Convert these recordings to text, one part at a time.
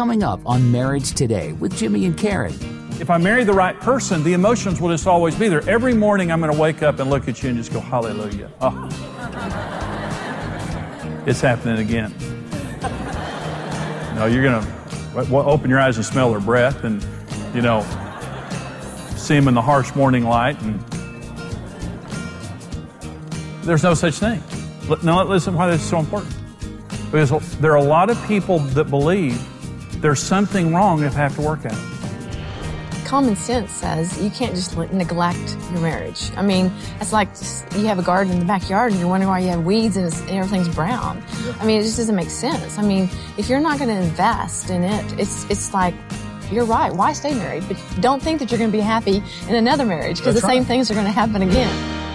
Coming up on Marriage Today with Jimmy and Karen. If I marry the right person, the emotions will just always be there. Every morning I'm going to wake up and look at you and just go, Hallelujah. Oh. it's happening again. No, you're going to open your eyes and smell their breath and, you know, see them in the harsh morning light. And there's no such thing. Now, listen why this is so important. Because there are a lot of people that believe there's something wrong if I have to work at it. Common sense says you can't just neglect your marriage. I mean, it's like you have a garden in the backyard and you're wondering why you have weeds and, everything's brown. I mean, it just doesn't make sense. I mean, if you're not going to invest in it, it's it's like you're right. Why stay married? But don't think that you're going to be happy in another marriage because the right. same things are going to happen again.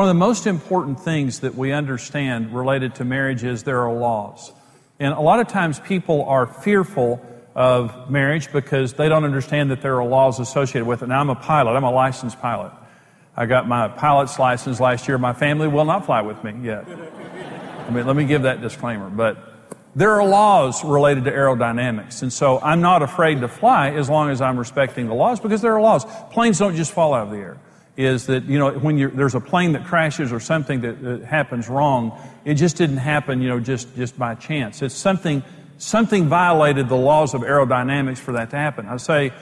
One of the most important things that we understand related to marriage is there are laws. And a lot of times people are fearful of marriage because they don't understand that there are laws associated with it. Now, I'm a pilot, I'm a licensed pilot. I got my pilot's license last year. My family will not fly with me yet. I mean, let me give that disclaimer. But there are laws related to aerodynamics. And so I'm not afraid to fly as long as I'm respecting the laws because there are laws. Planes don't just fall out of the air is that, you know, when there's a plane that crashes or something that, that happens wrong, it just didn't happen, you know, just, just by chance. It's something, something violated the laws of aerodynamics for that to happen. I say,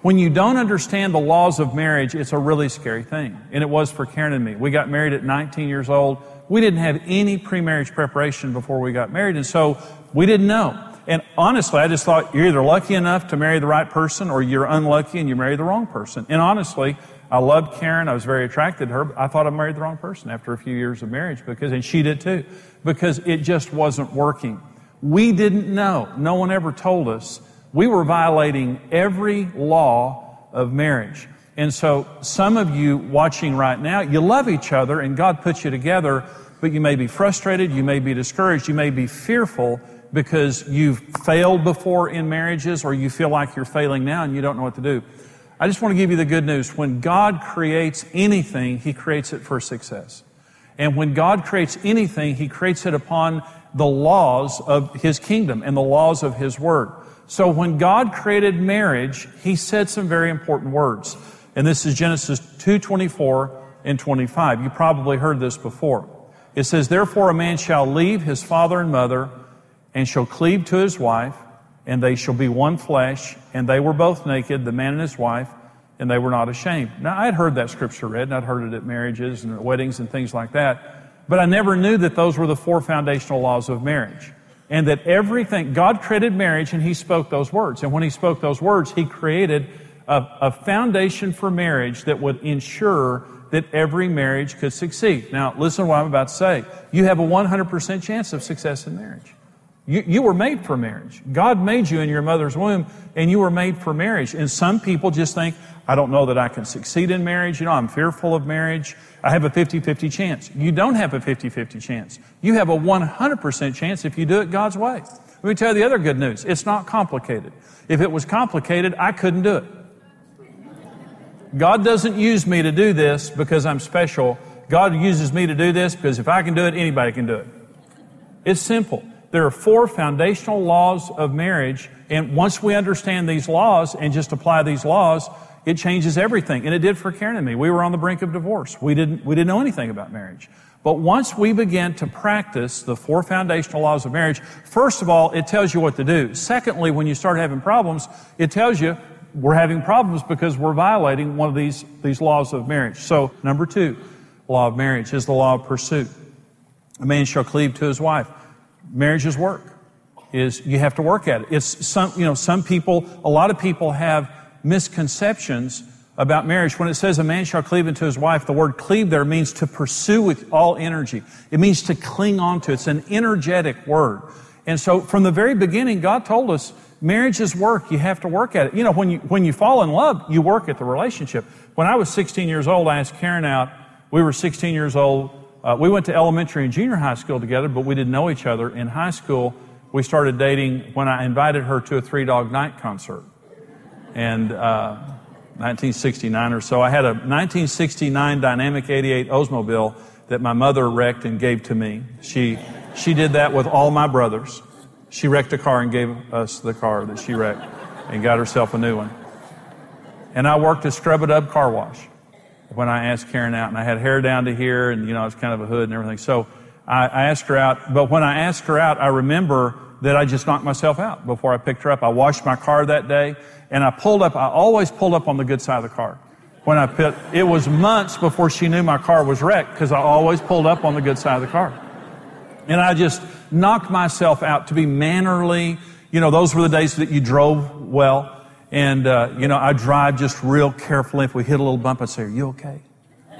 when you don't understand the laws of marriage, it's a really scary thing. And it was for Karen and me. We got married at 19 years old. We didn't have any pre-marriage preparation before we got married. And so we didn't know. And honestly, I just thought you're either lucky enough to marry the right person or you're unlucky and you marry the wrong person. And honestly, I loved Karen. I was very attracted to her. I thought I married the wrong person after a few years of marriage because, and she did too, because it just wasn't working. We didn't know. No one ever told us. We were violating every law of marriage. And so some of you watching right now, you love each other and God puts you together, but you may be frustrated, you may be discouraged, you may be fearful because you've failed before in marriages or you feel like you're failing now and you don't know what to do. I just want to give you the good news. When God creates anything, He creates it for success. And when God creates anything, He creates it upon the laws of His kingdom and the laws of His Word. So when God created marriage, He said some very important words. And this is Genesis 2, 24 and 25. You probably heard this before. It says, Therefore a man shall leave his father and mother and shall cleave to his wife and they shall be one flesh. And they were both naked, the man and his wife, and they were not ashamed. Now, I'd heard that scripture read, and I'd heard it at marriages and weddings and things like that, but I never knew that those were the four foundational laws of marriage. And that everything, God created marriage and He spoke those words. And when He spoke those words, He created a, a foundation for marriage that would ensure that every marriage could succeed. Now, listen to what I'm about to say. You have a 100% chance of success in marriage. You, you were made for marriage. God made you in your mother's womb, and you were made for marriage. And some people just think, I don't know that I can succeed in marriage. You know, I'm fearful of marriage. I have a 50 50 chance. You don't have a 50 50 chance. You have a 100% chance if you do it God's way. Let me tell you the other good news it's not complicated. If it was complicated, I couldn't do it. God doesn't use me to do this because I'm special. God uses me to do this because if I can do it, anybody can do it. It's simple. There are four foundational laws of marriage, and once we understand these laws and just apply these laws, it changes everything. And it did for Karen and me. We were on the brink of divorce. We didn't, we didn't know anything about marriage. But once we begin to practice the four foundational laws of marriage, first of all, it tells you what to do. Secondly, when you start having problems, it tells you we're having problems because we're violating one of these, these laws of marriage. So, number two, law of marriage is the law of pursuit. A man shall cleave to his wife marriage is work. Is you have to work at it. It's some, you know, some people, a lot of people have misconceptions about marriage. When it says a man shall cleave unto his wife, the word cleave there means to pursue with all energy. It means to cling on to. It's an energetic word. And so from the very beginning, God told us marriage is work. You have to work at it. You know, when you, when you fall in love, you work at the relationship. When I was 16 years old, I asked Karen out. We were 16 years old uh, we went to elementary and junior high school together, but we didn't know each other. In high school, we started dating when I invited her to a Three Dog Night concert. And uh, 1969 or so, I had a 1969 Dynamic 88 Oldsmobile that my mother wrecked and gave to me. She, she did that with all my brothers. She wrecked a car and gave us the car that she wrecked and got herself a new one. And I worked at Scrub It Up Car Wash when I asked Karen out, and I had hair down to here, and you know, I was kind of a hood and everything. So I, I asked her out, but when I asked her out, I remember that I just knocked myself out before I picked her up. I washed my car that day, and I pulled up. I always pulled up on the good side of the car. When I put, it was months before she knew my car was wrecked because I always pulled up on the good side of the car. And I just knocked myself out to be mannerly. You know, those were the days that you drove well. And, uh, you know, I drive just real carefully. If we hit a little bump, I'd say, Are you okay? you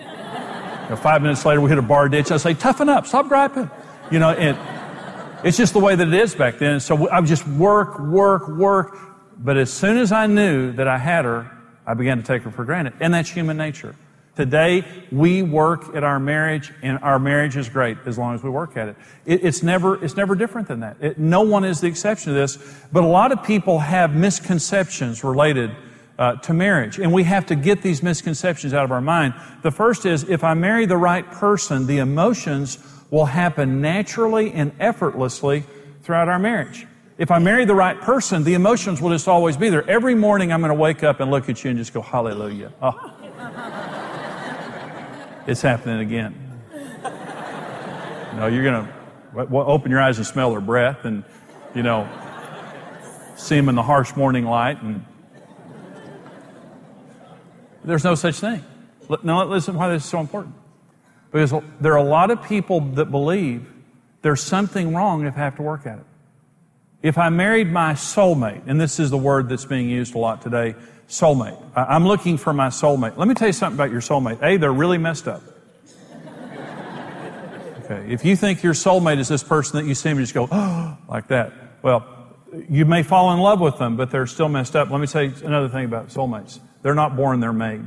know, five minutes later, we hit a bar ditch. I say, Toughen up, stop griping. You know, and it's just the way that it is back then. So I would just work, work, work. But as soon as I knew that I had her, I began to take her for granted. And that's human nature. Today, we work at our marriage, and our marriage is great as long as we work at it. it it's, never, it's never different than that. It, no one is the exception to this, but a lot of people have misconceptions related uh, to marriage, and we have to get these misconceptions out of our mind. The first is if I marry the right person, the emotions will happen naturally and effortlessly throughout our marriage. If I marry the right person, the emotions will just always be there. Every morning I'm going to wake up and look at you and just go, Hallelujah. Oh. It's happening again. No, you're going to open your eyes and smell her breath and, you know, see them in the harsh morning light. And there's no such thing. Now, listen why this is so important. Because there are a lot of people that believe there's something wrong if I have to work at it. If I married my soulmate, and this is the word that's being used a lot today, soulmate. I'm looking for my soulmate. Let me tell you something about your soulmate. A, they're really messed up. Okay. If you think your soulmate is this person that you see and you just go, oh, like that, well, you may fall in love with them, but they're still messed up. Let me tell you another thing about soulmates. They're not born, they're made.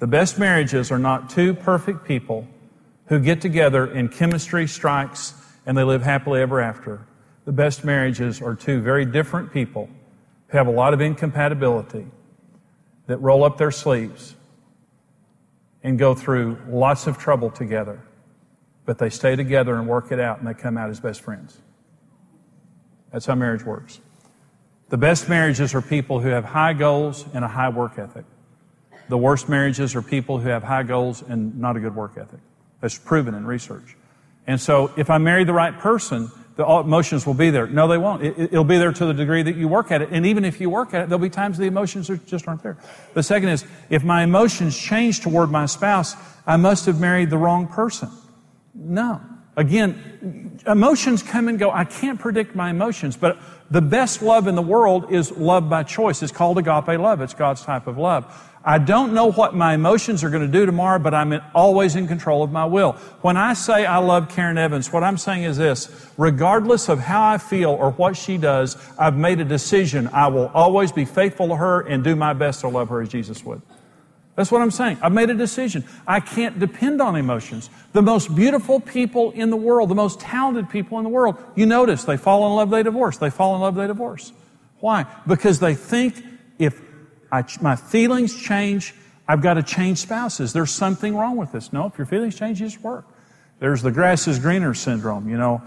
The best marriages are not two perfect people who get together and chemistry strikes and they live happily ever after. The best marriages are two very different people who have a lot of incompatibility that roll up their sleeves and go through lots of trouble together, but they stay together and work it out and they come out as best friends. That's how marriage works. The best marriages are people who have high goals and a high work ethic. The worst marriages are people who have high goals and not a good work ethic. That's proven in research. And so if I marry the right person, the emotions will be there. No, they won't. It, will be there to the degree that you work at it. And even if you work at it, there'll be times the emotions just aren't there. The second is, if my emotions change toward my spouse, I must have married the wrong person. No. Again, emotions come and go. I can't predict my emotions, but the best love in the world is love by choice. It's called agape love. It's God's type of love. I don't know what my emotions are going to do tomorrow, but I'm always in control of my will. When I say I love Karen Evans, what I'm saying is this. Regardless of how I feel or what she does, I've made a decision. I will always be faithful to her and do my best to love her as Jesus would. That's what I'm saying. I've made a decision. I can't depend on emotions. The most beautiful people in the world, the most talented people in the world, you notice they fall in love, they divorce. They fall in love, they divorce. Why? Because they think if I, my feelings change. I've got to change spouses. There's something wrong with this. No, if your feelings change, you just work. There's the grass is greener syndrome. You know,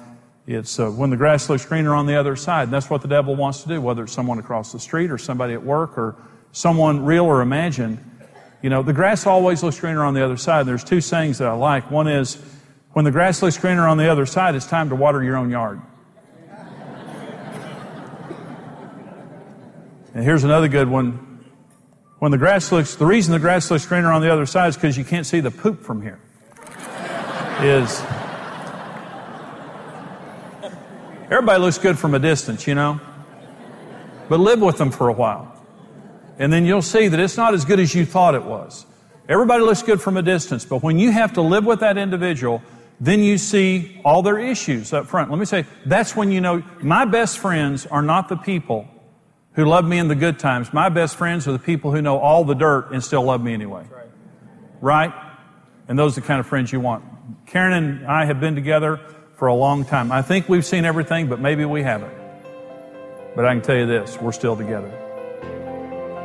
it's uh, when the grass looks greener on the other side. And that's what the devil wants to do, whether it's someone across the street or somebody at work or someone real or imagined. You know, the grass always looks greener on the other side. There's two sayings that I like. One is, when the grass looks greener on the other side, it's time to water your own yard. and here's another good one. When the grass looks, the reason the grass looks greener on the other side is because you can't see the poop from here. is everybody looks good from a distance, you know? But live with them for a while. And then you'll see that it's not as good as you thought it was. Everybody looks good from a distance, but when you have to live with that individual, then you see all their issues up front. Let me say, that's when you know my best friends are not the people who love me in the good times. My best friends are the people who know all the dirt and still love me anyway. Right? And those are the kind of friends you want. Karen and I have been together for a long time. I think we've seen everything, but maybe we haven't. But I can tell you this we're still together.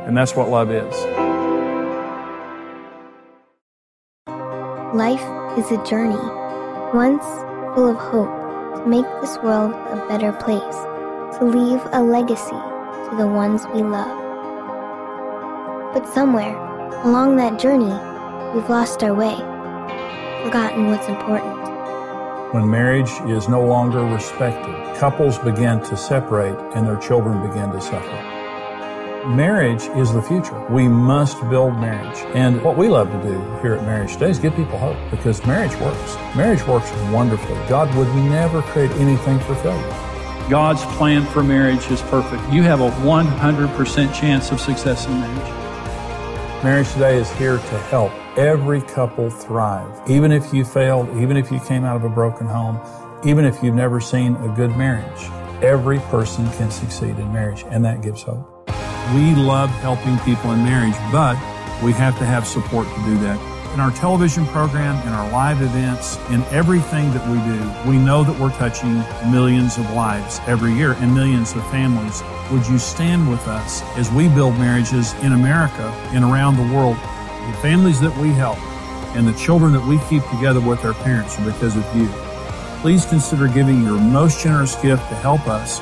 And that's what love is. Life is a journey, once full of hope to make this world a better place, to leave a legacy to the ones we love. But somewhere along that journey, we've lost our way, forgotten what's important. When marriage is no longer respected, couples begin to separate and their children begin to suffer. Marriage is the future. We must build marriage. And what we love to do here at Marriage Today is give people hope because marriage works. Marriage works wonderfully. God would never create anything for failure. God's plan for marriage is perfect. You have a 100% chance of success in marriage. Marriage Today is here to help every couple thrive. Even if you failed, even if you came out of a broken home, even if you've never seen a good marriage, every person can succeed in marriage, and that gives hope. We love helping people in marriage, but we have to have support to do that. In our television program, in our live events, in everything that we do, we know that we're touching millions of lives every year and millions of families. Would you stand with us as we build marriages in America and around the world? The families that we help and the children that we keep together with our parents are because of you. Please consider giving your most generous gift to help us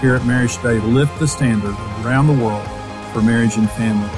here at Marriage Today lift the standard around the world for marriage and family.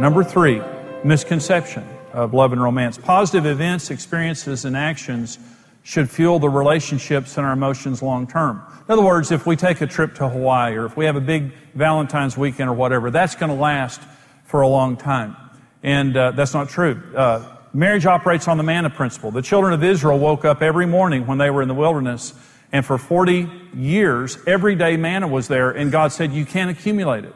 Number three, misconception of love and romance. Positive events, experiences, and actions should fuel the relationships and our emotions long term. In other words, if we take a trip to Hawaii or if we have a big Valentine's weekend or whatever, that's going to last for a long time. And uh, that's not true. Uh, marriage operates on the manna principle. The children of Israel woke up every morning when they were in the wilderness, and for 40 years, every day manna was there, and God said, You can't accumulate it.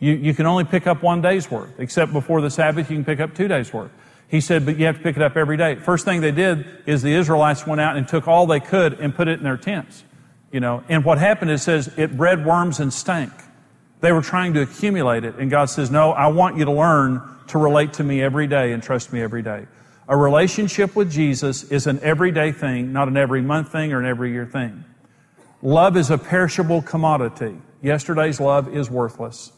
You, you can only pick up one day's worth, except before the Sabbath, you can pick up two days' worth. He said, but you have to pick it up every day. First thing they did is the Israelites went out and took all they could and put it in their tents. You know, and what happened is says it bred worms and stank. They were trying to accumulate it, and God says, No, I want you to learn to relate to me every day and trust me every day. A relationship with Jesus is an everyday thing, not an every month thing or an every year thing. Love is a perishable commodity. Yesterday's love is worthless.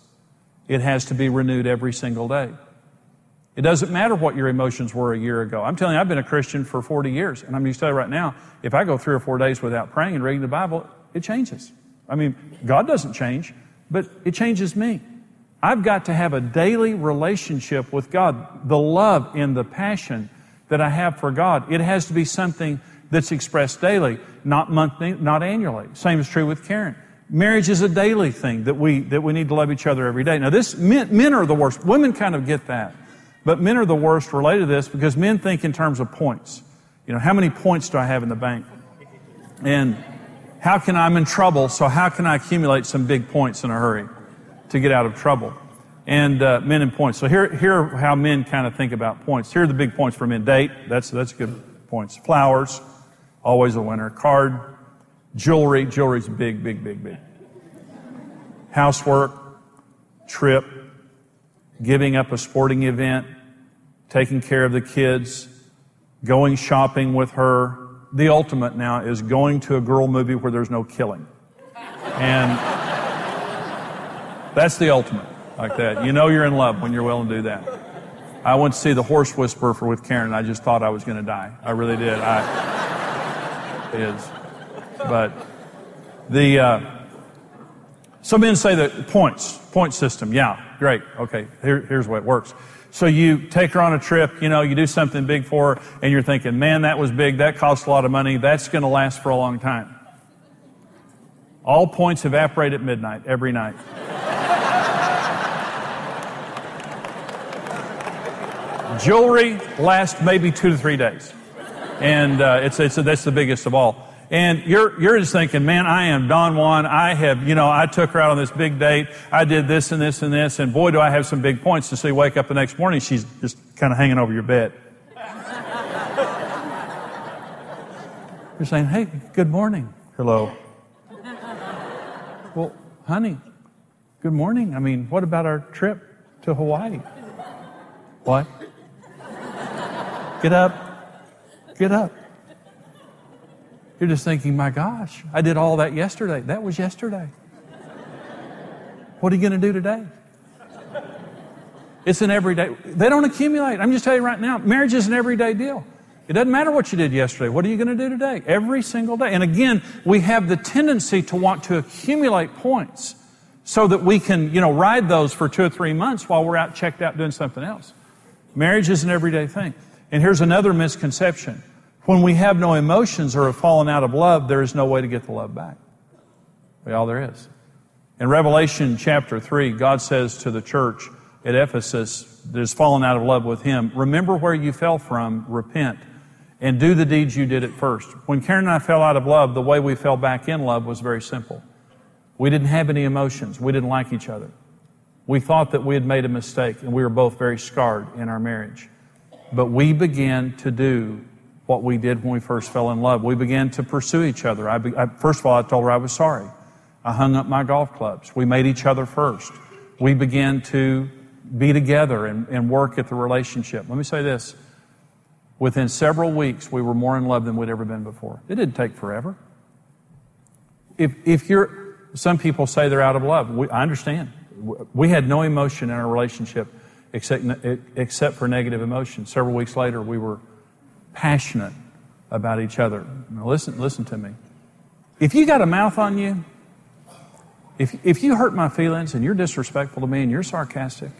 It has to be renewed every single day. It doesn't matter what your emotions were a year ago. I'm telling you, I've been a Christian for 40 years, and I'm going to tell you right now, if I go three or four days without praying and reading the Bible, it changes. I mean, God doesn't change, but it changes me. I've got to have a daily relationship with God. The love and the passion that I have for God, it has to be something that's expressed daily, not monthly, not annually. Same is true with Karen. Marriage is a daily thing that we, that we need to love each other every day. Now this, men, men are the worst. Women kind of get that. But men are the worst related to this because men think in terms of points. You know, how many points do I have in the bank? And how can I'm in trouble, so how can I accumulate some big points in a hurry? to get out of trouble. And uh, men and points. So here, here are how men kind of think about points. Here are the big points for men. Date, that's, that's good points. Flowers, always a winner. Card, jewelry, jewelry's big, big, big, big. Housework, trip, giving up a sporting event, taking care of the kids, going shopping with her. The ultimate now is going to a girl movie where there's no killing. And that's the ultimate, like that. You know you're in love when you're willing to do that. I went to see The Horse Whisperer for, with Karen, and I just thought I was going to die. I really did. I, is. But the, uh, some men say that points, point system, yeah, great, okay, here, here's the way it works. So you take her on a trip, you know, you do something big for her, and you're thinking, man, that was big, that cost a lot of money, that's going to last for a long time. All points evaporate at midnight every night. Jewelry lasts maybe two to three days. And uh, it's, it's, that's the biggest of all. And you're, you're just thinking, man, I am Don Juan. I have, you know, I took her out on this big date. I did this and this and this. And boy, do I have some big points to see wake up the next morning. She's just kind of hanging over your bed. you're saying, hey, good morning. Hello. Well, honey, good morning. I mean, what about our trip to Hawaii? What? Get up. Get up. You're just thinking, my gosh, I did all that yesterday. That was yesterday. What are you going to do today? It's an everyday. They don't accumulate. I'm just telling you right now, marriage is an everyday deal. It doesn't matter what you did yesterday. What are you going to do today? Every single day. And again, we have the tendency to want to accumulate points so that we can, you know, ride those for two or three months while we're out checked out doing something else. Marriage is an everyday thing. And here's another misconception. When we have no emotions or have fallen out of love, there is no way to get the love back. Well, all there is. In Revelation chapter 3, God says to the church at Ephesus that has fallen out of love with Him, remember where you fell from, repent, and do the deeds you did at first. When Karen and I fell out of love, the way we fell back in love was very simple. We didn't have any emotions. We didn't like each other. We thought that we had made a mistake and we were both very scarred in our marriage. But we began to do what we did when we first fell in love. We began to pursue each other. I, I, first of all, I told her I was sorry. I hung up my golf clubs. We made each other first. We began to be together and, and work at the relationship. Let me say this. Within several weeks, we were more in love than we'd ever been before. It didn't take forever. If, if you're, some people say they're out of love. We, I understand. We had no emotion in our relationship except, except for negative emotion. Several weeks later, we were passionate about each other. Now listen, listen to me. If you got a mouth on you, if, if you hurt my feelings and you're disrespectful to me and you're sarcastic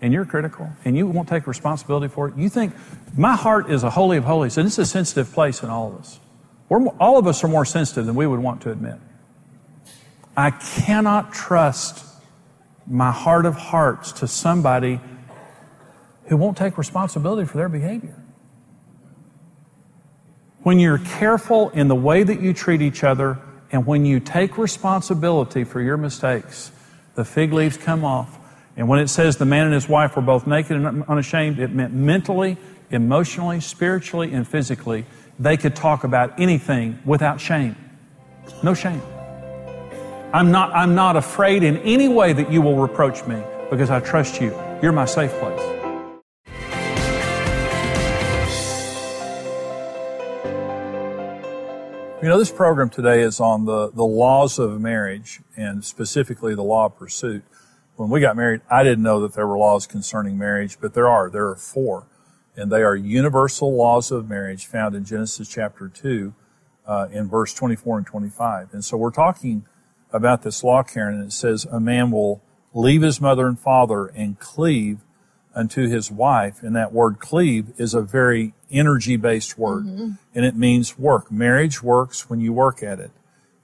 and you're critical and you won't take responsibility for it, you think my heart is a holy of holies and it's a sensitive place in all of us. We're, all of us are more sensitive than we would want to admit. I cannot trust my heart of hearts to somebody who won't take responsibility for their behavior. When you're careful in the way that you treat each other and when you take responsibility for your mistakes, the fig leaves come off. And when it says the man and his wife were both naked and unashamed, it meant mentally, emotionally, spiritually, and physically, they could talk about anything without shame. No shame. I'm not, I'm not afraid in any way that you will reproach me because I trust you. You're my safe place. You know, this program today is on the, the laws of marriage and specifically the law of pursuit. When we got married, I didn't know that there were laws concerning marriage, but there are. There are four. And they are universal laws of marriage found in Genesis chapter 2 uh, in verse 24 and 25. And so we're talking about this law, Karen, and it says a man will leave his mother and father and cleave unto his wife. And that word cleave is a very energy based word. Mm-hmm. And it means work. Marriage works when you work at it.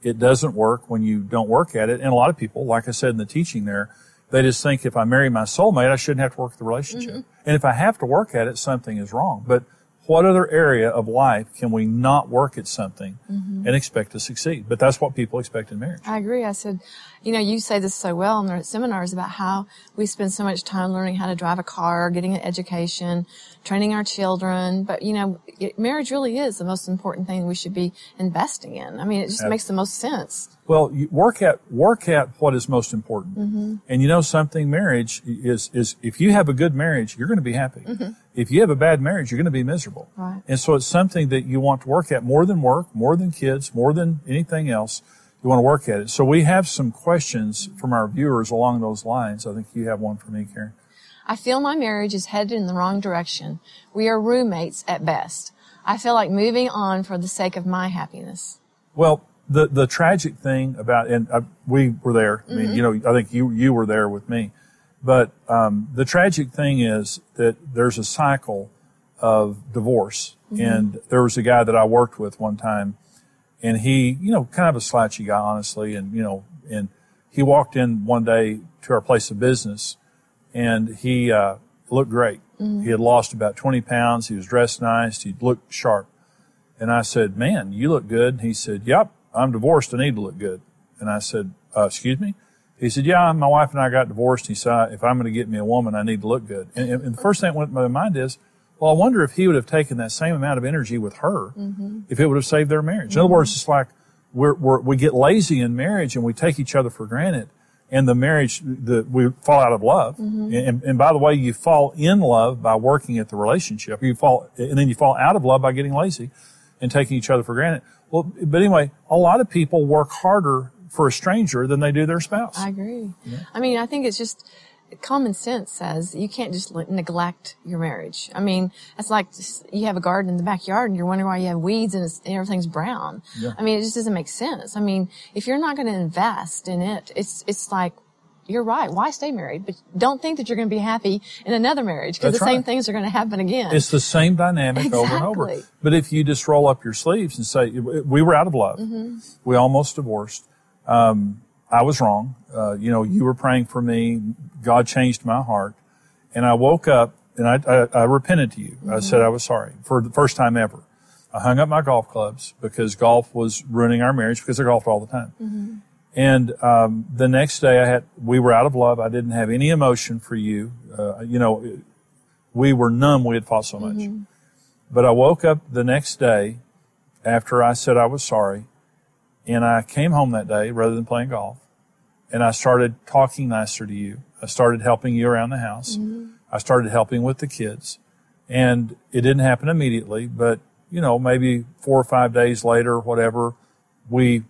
It doesn't work when you don't work at it. And a lot of people, like I said in the teaching there, they just think if I marry my soulmate, I shouldn't have to work the relationship. Mm-hmm. And if I have to work at it, something is wrong. But what other area of life can we not work at something mm-hmm. and expect to succeed? But that's what people expect in marriage. I agree. I said, you know, you say this so well in the seminars about how we spend so much time learning how to drive a car, getting an education, training our children. But, you know, it, marriage really is the most important thing we should be investing in. I mean, it just Absolutely. makes the most sense. Well, you work at work at what is most important. Mm-hmm. And you know something, marriage is is if you have a good marriage, you're going to be happy. Mm-hmm. If you have a bad marriage, you're going to be miserable. Right. And so it's something that you want to work at more than work, more than kids, more than anything else. You want to work at it. So we have some questions from our viewers along those lines. I think you have one for me, Karen. I feel my marriage is headed in the wrong direction. We are roommates at best. I feel like moving on for the sake of my happiness. Well, the the tragic thing about and I, uh, we were there. I mean, mm-hmm. you know, I think you you were there with me. But um, the tragic thing is that there's a cycle of divorce. Mm-hmm. And there was a guy that I worked with one time, and he, you know, kind of a slouchy guy, honestly, and you know, and he walked in one day to our place of business, and he uh, looked great. Mm-hmm. He had lost about 20 pounds. He was dressed nice. He looked sharp. And I said, "Man, you look good." And he said, "Yep." I'm divorced. I need to look good. And I said, uh, excuse me? He said, yeah, my wife and I got divorced. He said, if I'm going to get me a woman, I need to look good. And, and, the first thing that went to my mind is, well, I wonder if he would have taken that same amount of energy with her mm-hmm. if it would have saved their marriage. Mm-hmm. In other words, it's like, we're, we're, we get lazy in marriage and we take each other for granted. And the marriage, that we fall out of love. Mm-hmm. And, and by the way, you fall in love by working at the relationship. You fall, and then you fall out of love by getting lazy and taking each other for granted. Well, but anyway, a lot of people work harder for a stranger than they do their spouse. I agree. I mean, I think it's just common sense says you can't just neglect your marriage. I mean, it's like you have a garden in the backyard and you're wondering why you have weeds and, it's, and everything's brown. Yeah. I mean, it just doesn't make sense. I mean, if you're not going to invest in it, it's it's like you're right. Why stay married? But don't think that you're going to be happy in another marriage because the That's same things are going to happen again. It's the same dynamic over and over. But if you just roll up your sleeves and say, we were out of love. Mm-hmm. We almost divorced. Um, I was wrong. Uh, you know, you were praying for me. God changed my heart. And I woke up and I, I, I repented to you. I said I was sorry for the first time ever. I hung up my golf clubs because golf was ruining our marriage because I golfed all the time. And um, the next day, I had we were out of love. I didn't have any emotion for you. Uh, you know, we were numb. We had fought so much. But I woke up the next day after I said I was sorry, and I came home that day rather than playing golf, and I started talking nicer to you. I started helping you around the house. Mm-hmm. I started helping with the kids, and it didn't happen immediately, but you know, maybe four or five days later, whatever, we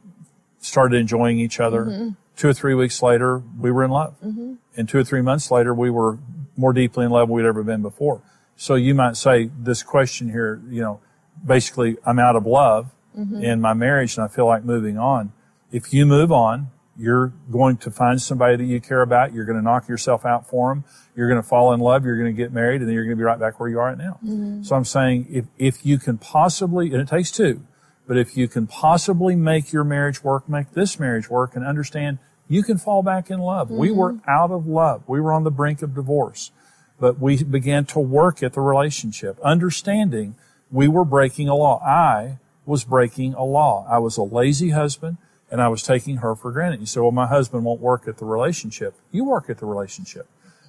started enjoying each other. Mm-hmm. Two or three weeks later, we were in love. Mm-hmm. And two or three months later, we were more deeply in love than we'd ever been before. So you might say this question here, you know, basically I'm out of love Mm-hmm. in my marriage and I feel like moving on. If you move on, you're going to find somebody that you care about. You're going to knock yourself out for them. You're going to fall in love. You're going to get married and then you're going to be right back where you are right now. Mm-hmm. So I'm saying if, if you can possibly, and it takes two, but if you can possibly make your marriage work, make this marriage work and understand you can fall back in love. We mm-hmm. were out of love. We were on the brink of divorce, but we began to work at the relationship, understanding we were breaking a law. I was breaking a law. I was a lazy husband and I was taking her for granted. You say, well, my husband won't work at the relationship. You work at the relationship.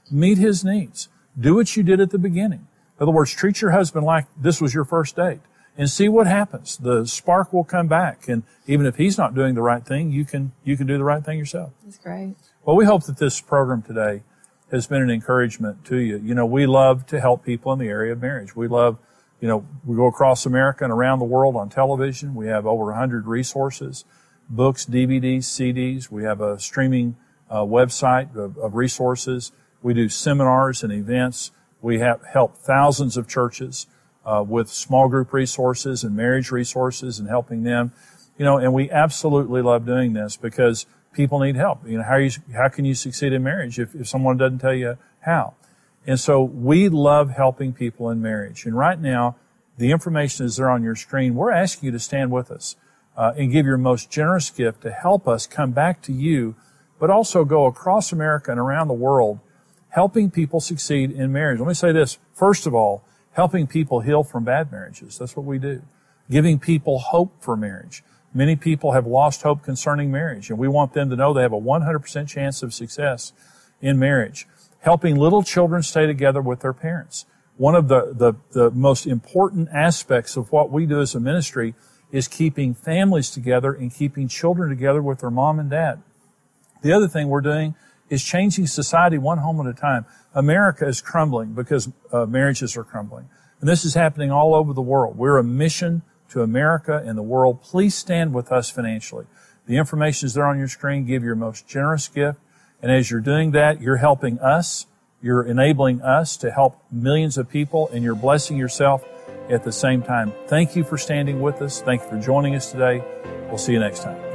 Meet his needs. Do what you did at the beginning. In other words, treat your husband like this was your first date and see what happens. The spark will come back. And even if he's not doing the right thing, you can, you can do the right thing yourself. That's great. Well, we hope that this program today has been an encouragement to you. You know, we love to help people in the area of marriage. We love, you know, we go across America and around the world on television. We have over 100 resources, books, DVDs, CDs. We have a streaming uh, website of, of resources. We do seminars and events. We have helped thousands of churches uh, with small group resources and marriage resources and helping them. You know, and we absolutely love doing this because people need help. You know, how you, how can you succeed in marriage if, if someone doesn't tell you how? And so we love helping people in marriage. And right now, the information is there on your screen. We're asking you to stand with us uh, and give your most generous gift to help us come back to you, but also go across America and around the world, helping people succeed in marriage. Let me say this. First of all, helping people heal from bad marriages. That's what we do. Giving people hope for marriage. Many people have lost hope concerning marriage, and we want them to know they have a 100% chance of success in marriage. Helping little children stay together with their parents. One of the, the, the most important aspects of what we do as a ministry is keeping families together and keeping children together with their mom and dad. The other thing we're doing is changing society one home at a time. America is crumbling because uh, marriages are crumbling. And this is happening all over the world. We're a mission to America and the world. Please stand with us financially. The information is there on your screen. Give your most generous gift. And as you're doing that, you're helping us. You're enabling us to help millions of people and you're blessing yourself at the same time. Thank you for standing with us. Thank you for joining us today. We'll see you next time.